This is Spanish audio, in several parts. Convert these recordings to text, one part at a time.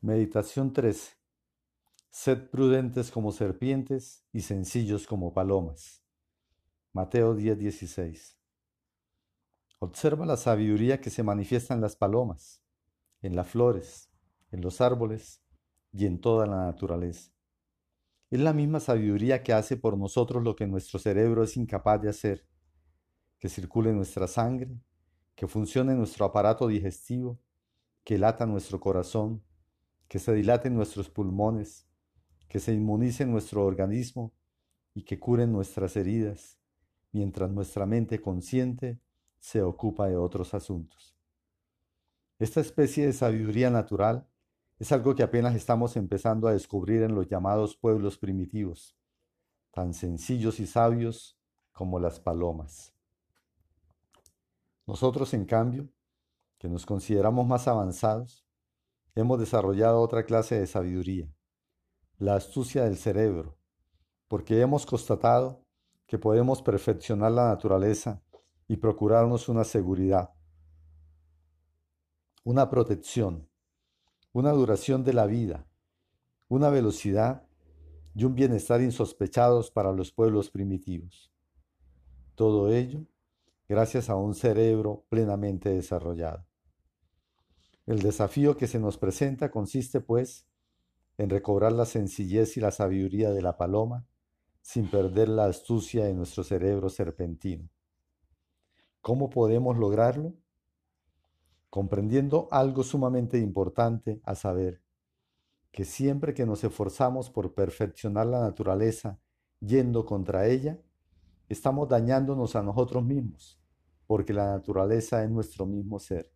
Meditación 13. Sed prudentes como serpientes y sencillos como palomas. Mateo 10:16. Observa la sabiduría que se manifiesta en las palomas, en las flores, en los árboles y en toda la naturaleza. Es la misma sabiduría que hace por nosotros lo que nuestro cerebro es incapaz de hacer, que circule nuestra sangre, que funcione nuestro aparato digestivo, que lata nuestro corazón, que se dilaten nuestros pulmones, que se inmunice nuestro organismo y que curen nuestras heridas, mientras nuestra mente consciente se ocupa de otros asuntos. Esta especie de sabiduría natural es algo que apenas estamos empezando a descubrir en los llamados pueblos primitivos, tan sencillos y sabios como las palomas. Nosotros, en cambio, que nos consideramos más avanzados, hemos desarrollado otra clase de sabiduría, la astucia del cerebro, porque hemos constatado que podemos perfeccionar la naturaleza y procurarnos una seguridad, una protección, una duración de la vida, una velocidad y un bienestar insospechados para los pueblos primitivos. Todo ello gracias a un cerebro plenamente desarrollado. El desafío que se nos presenta consiste, pues, en recobrar la sencillez y la sabiduría de la paloma sin perder la astucia de nuestro cerebro serpentino. ¿Cómo podemos lograrlo? Comprendiendo algo sumamente importante a saber, que siempre que nos esforzamos por perfeccionar la naturaleza yendo contra ella, estamos dañándonos a nosotros mismos, porque la naturaleza es nuestro mismo ser.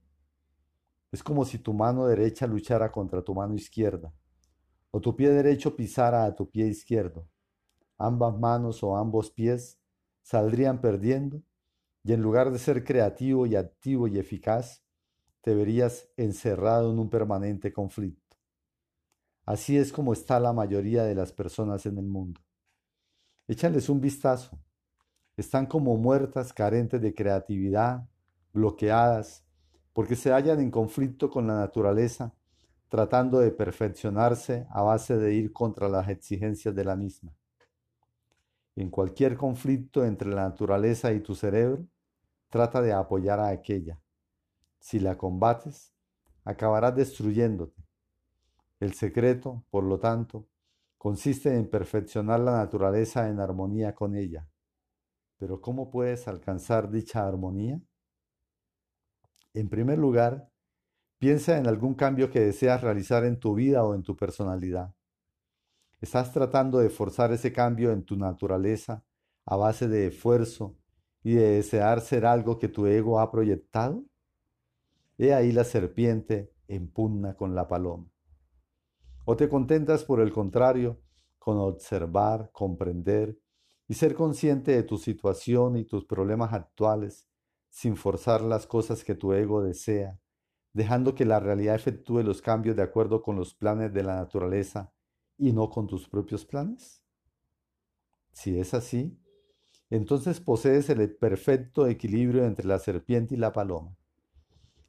Es como si tu mano derecha luchara contra tu mano izquierda, o tu pie derecho pisara a tu pie izquierdo. Ambas manos o ambos pies saldrían perdiendo y en lugar de ser creativo y activo y eficaz, te verías encerrado en un permanente conflicto. Así es como está la mayoría de las personas en el mundo. Échales un vistazo. Están como muertas, carentes de creatividad, bloqueadas, porque se hallan en conflicto con la naturaleza, tratando de perfeccionarse a base de ir contra las exigencias de la misma. En cualquier conflicto entre la naturaleza y tu cerebro, trata de apoyar a aquella. Si la combates, acabarás destruyéndote. El secreto, por lo tanto, consiste en perfeccionar la naturaleza en armonía con ella. Pero ¿cómo puedes alcanzar dicha armonía? En primer lugar, piensa en algún cambio que deseas realizar en tu vida o en tu personalidad. ¿Estás tratando de forzar ese cambio en tu naturaleza a base de esfuerzo y de desear ser algo que tu ego ha proyectado? He ahí la serpiente en pugna con la paloma. ¿O te contentas por el contrario con observar, comprender y ser consciente de tu situación y tus problemas actuales sin forzar las cosas que tu ego desea, dejando que la realidad efectúe los cambios de acuerdo con los planes de la naturaleza y no con tus propios planes? Si es así, entonces posees el perfecto equilibrio entre la serpiente y la paloma.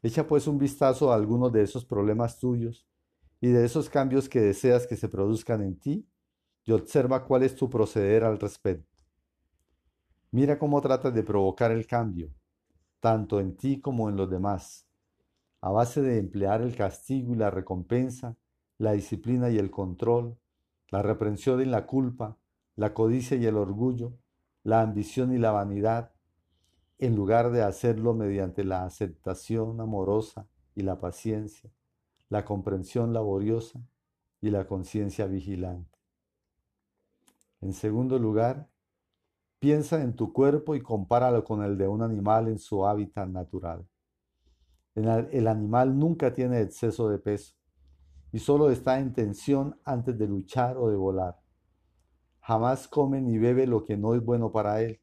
Echa pues un vistazo a algunos de esos problemas tuyos y de esos cambios que deseas que se produzcan en ti y observa cuál es tu proceder al respecto. Mira cómo tratas de provocar el cambio tanto en ti como en los demás, a base de emplear el castigo y la recompensa, la disciplina y el control, la reprensión y la culpa, la codicia y el orgullo, la ambición y la vanidad, en lugar de hacerlo mediante la aceptación amorosa y la paciencia, la comprensión laboriosa y la conciencia vigilante. En segundo lugar, Piensa en tu cuerpo y compáralo con el de un animal en su hábitat natural. El animal nunca tiene exceso de peso y solo está en tensión antes de luchar o de volar. Jamás come ni bebe lo que no es bueno para él.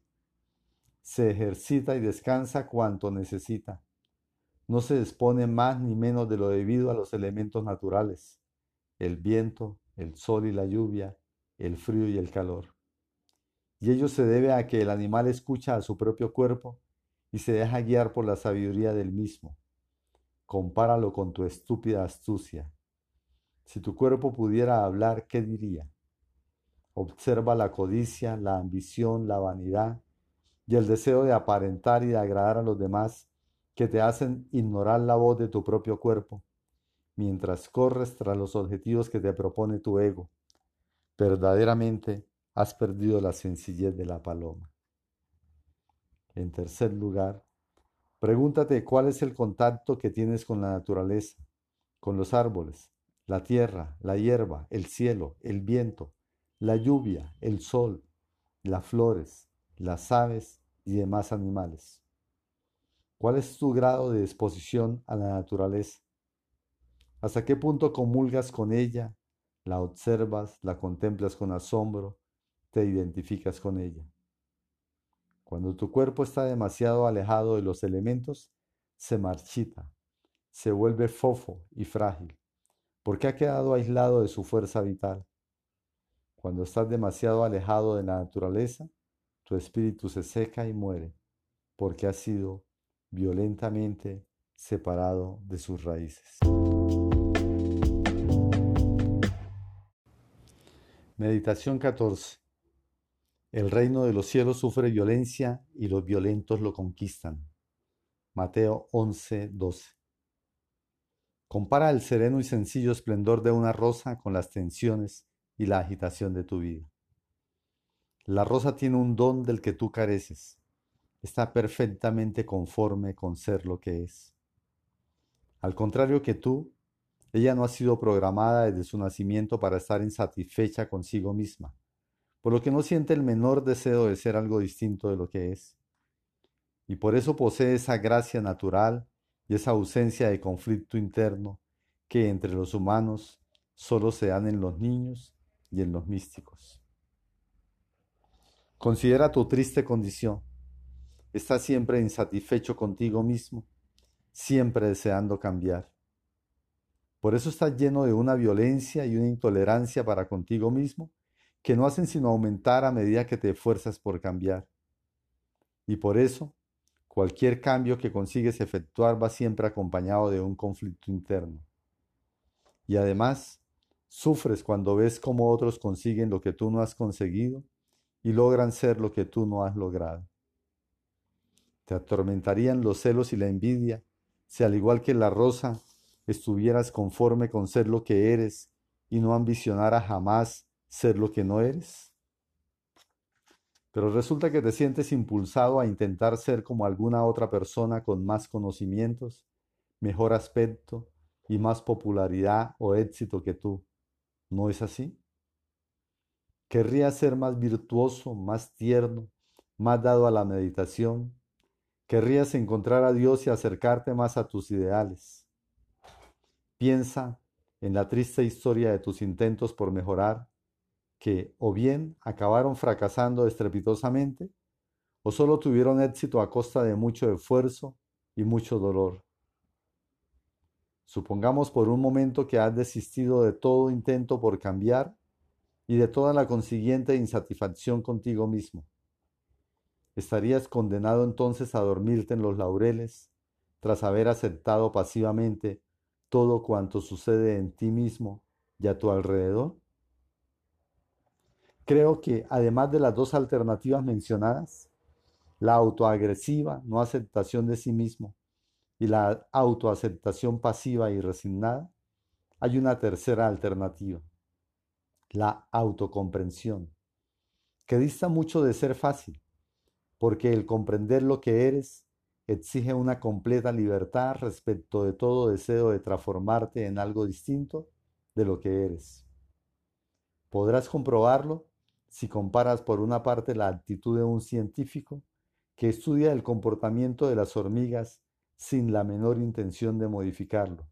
Se ejercita y descansa cuanto necesita. No se dispone más ni menos de lo debido a los elementos naturales, el viento, el sol y la lluvia, el frío y el calor y ello se debe a que el animal escucha a su propio cuerpo y se deja guiar por la sabiduría del mismo. Compáralo con tu estúpida astucia. Si tu cuerpo pudiera hablar, ¿qué diría? Observa la codicia, la ambición, la vanidad y el deseo de aparentar y de agradar a los demás que te hacen ignorar la voz de tu propio cuerpo mientras corres tras los objetivos que te propone tu ego. Verdaderamente has perdido la sencillez de la paloma. En tercer lugar, pregúntate cuál es el contacto que tienes con la naturaleza, con los árboles, la tierra, la hierba, el cielo, el viento, la lluvia, el sol, las flores, las aves y demás animales. ¿Cuál es tu grado de exposición a la naturaleza? ¿Hasta qué punto comulgas con ella? La observas, la contemplas con asombro, te identificas con ella. Cuando tu cuerpo está demasiado alejado de los elementos, se marchita, se vuelve fofo y frágil, porque ha quedado aislado de su fuerza vital. Cuando estás demasiado alejado de la naturaleza, tu espíritu se seca y muere, porque ha sido violentamente separado de sus raíces. Meditación 14. El reino de los cielos sufre violencia y los violentos lo conquistan. Mateo 11, 12. Compara el sereno y sencillo esplendor de una rosa con las tensiones y la agitación de tu vida. La rosa tiene un don del que tú careces. Está perfectamente conforme con ser lo que es. Al contrario que tú, ella no ha sido programada desde su nacimiento para estar insatisfecha consigo misma por lo que no siente el menor deseo de ser algo distinto de lo que es. Y por eso posee esa gracia natural y esa ausencia de conflicto interno que entre los humanos solo se dan en los niños y en los místicos. Considera tu triste condición. Estás siempre insatisfecho contigo mismo, siempre deseando cambiar. Por eso estás lleno de una violencia y una intolerancia para contigo mismo que no hacen sino aumentar a medida que te esfuerzas por cambiar. Y por eso, cualquier cambio que consigues efectuar va siempre acompañado de un conflicto interno. Y además, sufres cuando ves cómo otros consiguen lo que tú no has conseguido y logran ser lo que tú no has logrado. Te atormentarían los celos y la envidia si al igual que la rosa estuvieras conforme con ser lo que eres y no ambicionara jamás ser lo que no eres? Pero resulta que te sientes impulsado a intentar ser como alguna otra persona con más conocimientos, mejor aspecto y más popularidad o éxito que tú. ¿No es así? Querrías ser más virtuoso, más tierno, más dado a la meditación. Querrías encontrar a Dios y acercarte más a tus ideales. Piensa en la triste historia de tus intentos por mejorar que o bien acabaron fracasando estrepitosamente, o solo tuvieron éxito a costa de mucho esfuerzo y mucho dolor. Supongamos por un momento que has desistido de todo intento por cambiar y de toda la consiguiente insatisfacción contigo mismo. ¿Estarías condenado entonces a dormirte en los laureles tras haber aceptado pasivamente todo cuanto sucede en ti mismo y a tu alrededor? Creo que además de las dos alternativas mencionadas, la autoagresiva, no aceptación de sí mismo, y la autoaceptación pasiva y resignada, hay una tercera alternativa, la autocomprensión, que dista mucho de ser fácil, porque el comprender lo que eres exige una completa libertad respecto de todo deseo de transformarte en algo distinto de lo que eres. Podrás comprobarlo si comparas por una parte la actitud de un científico que estudia el comportamiento de las hormigas sin la menor intención de modificarlo,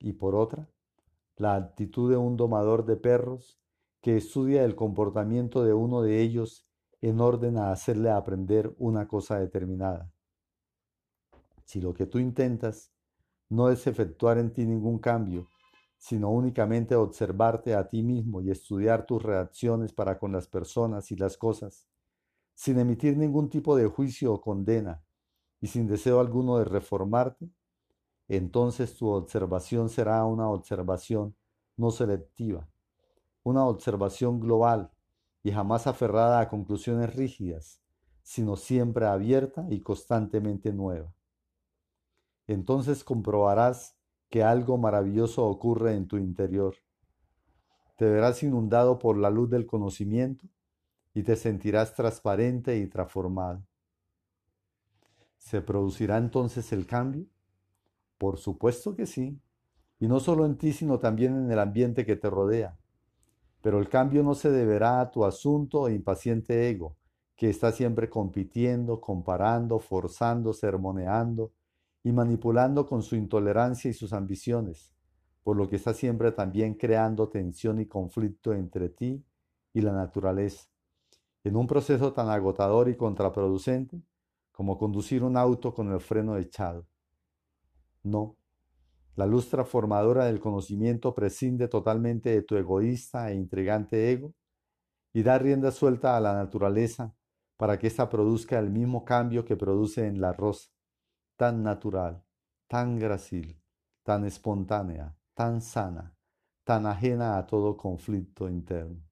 y por otra, la actitud de un domador de perros que estudia el comportamiento de uno de ellos en orden a hacerle aprender una cosa determinada. Si lo que tú intentas no es efectuar en ti ningún cambio, sino únicamente observarte a ti mismo y estudiar tus reacciones para con las personas y las cosas, sin emitir ningún tipo de juicio o condena, y sin deseo alguno de reformarte, entonces tu observación será una observación no selectiva, una observación global y jamás aferrada a conclusiones rígidas, sino siempre abierta y constantemente nueva. Entonces comprobarás que algo maravilloso ocurre en tu interior. Te verás inundado por la luz del conocimiento y te sentirás transparente y transformado. ¿Se producirá entonces el cambio? Por supuesto que sí, y no solo en ti, sino también en el ambiente que te rodea. Pero el cambio no se deberá a tu asunto e impaciente ego, que está siempre compitiendo, comparando, forzando, sermoneando y manipulando con su intolerancia y sus ambiciones, por lo que está siempre también creando tensión y conflicto entre ti y la naturaleza, en un proceso tan agotador y contraproducente como conducir un auto con el freno echado. No, la luz transformadora del conocimiento prescinde totalmente de tu egoísta e intrigante ego y da rienda suelta a la naturaleza para que ésta produzca el mismo cambio que produce en la rosa, tan natural, tan gracil, tan espontánea, tan sana, tan ajena a todo conflicto interno.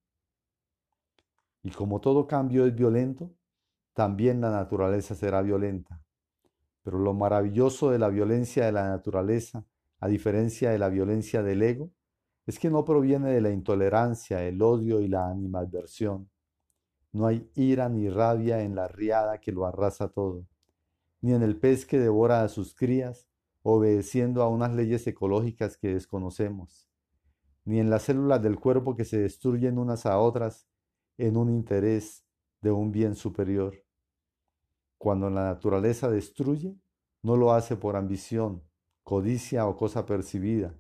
Y como todo cambio es violento, también la naturaleza será violenta. Pero lo maravilloso de la violencia de la naturaleza a diferencia de la violencia del ego, es que no proviene de la intolerancia, el odio y la animadversión. No hay ira ni rabia en la riada que lo arrasa todo, ni en el pez que devora a sus crías, obedeciendo a unas leyes ecológicas que desconocemos, ni en las células del cuerpo que se destruyen unas a otras en un interés de un bien superior. Cuando la naturaleza destruye, no lo hace por ambición, codicia o cosa percibida,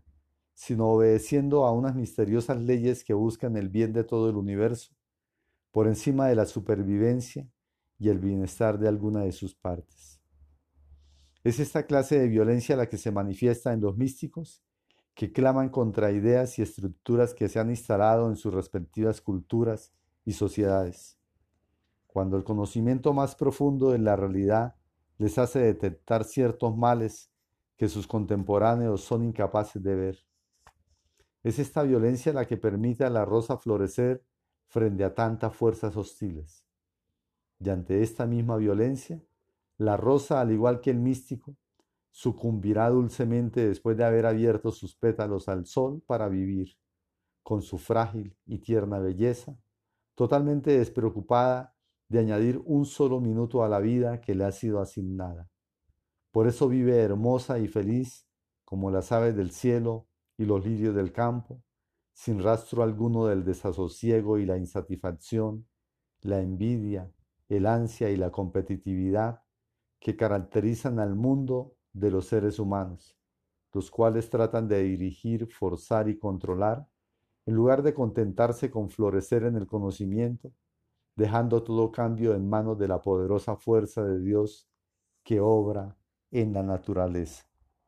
sino obedeciendo a unas misteriosas leyes que buscan el bien de todo el universo, por encima de la supervivencia y el bienestar de alguna de sus partes. Es esta clase de violencia la que se manifiesta en los místicos, que claman contra ideas y estructuras que se han instalado en sus respectivas culturas y sociedades. Cuando el conocimiento más profundo de la realidad les hace detectar ciertos males que sus contemporáneos son incapaces de ver. Es esta violencia la que permite a la rosa florecer frente a tantas fuerzas hostiles. Y ante esta misma violencia, la rosa, al igual que el místico, sucumbirá dulcemente después de haber abierto sus pétalos al sol para vivir, con su frágil y tierna belleza, totalmente despreocupada de añadir un solo minuto a la vida que le ha sido asignada. Por eso vive hermosa y feliz como las aves del cielo y los lirios del campo, sin rastro alguno del desasosiego y la insatisfacción, la envidia, el ansia y la competitividad que caracterizan al mundo de los seres humanos, los cuales tratan de dirigir, forzar y controlar, en lugar de contentarse con florecer en el conocimiento, dejando todo cambio en manos de la poderosa fuerza de Dios que obra en la naturaleza.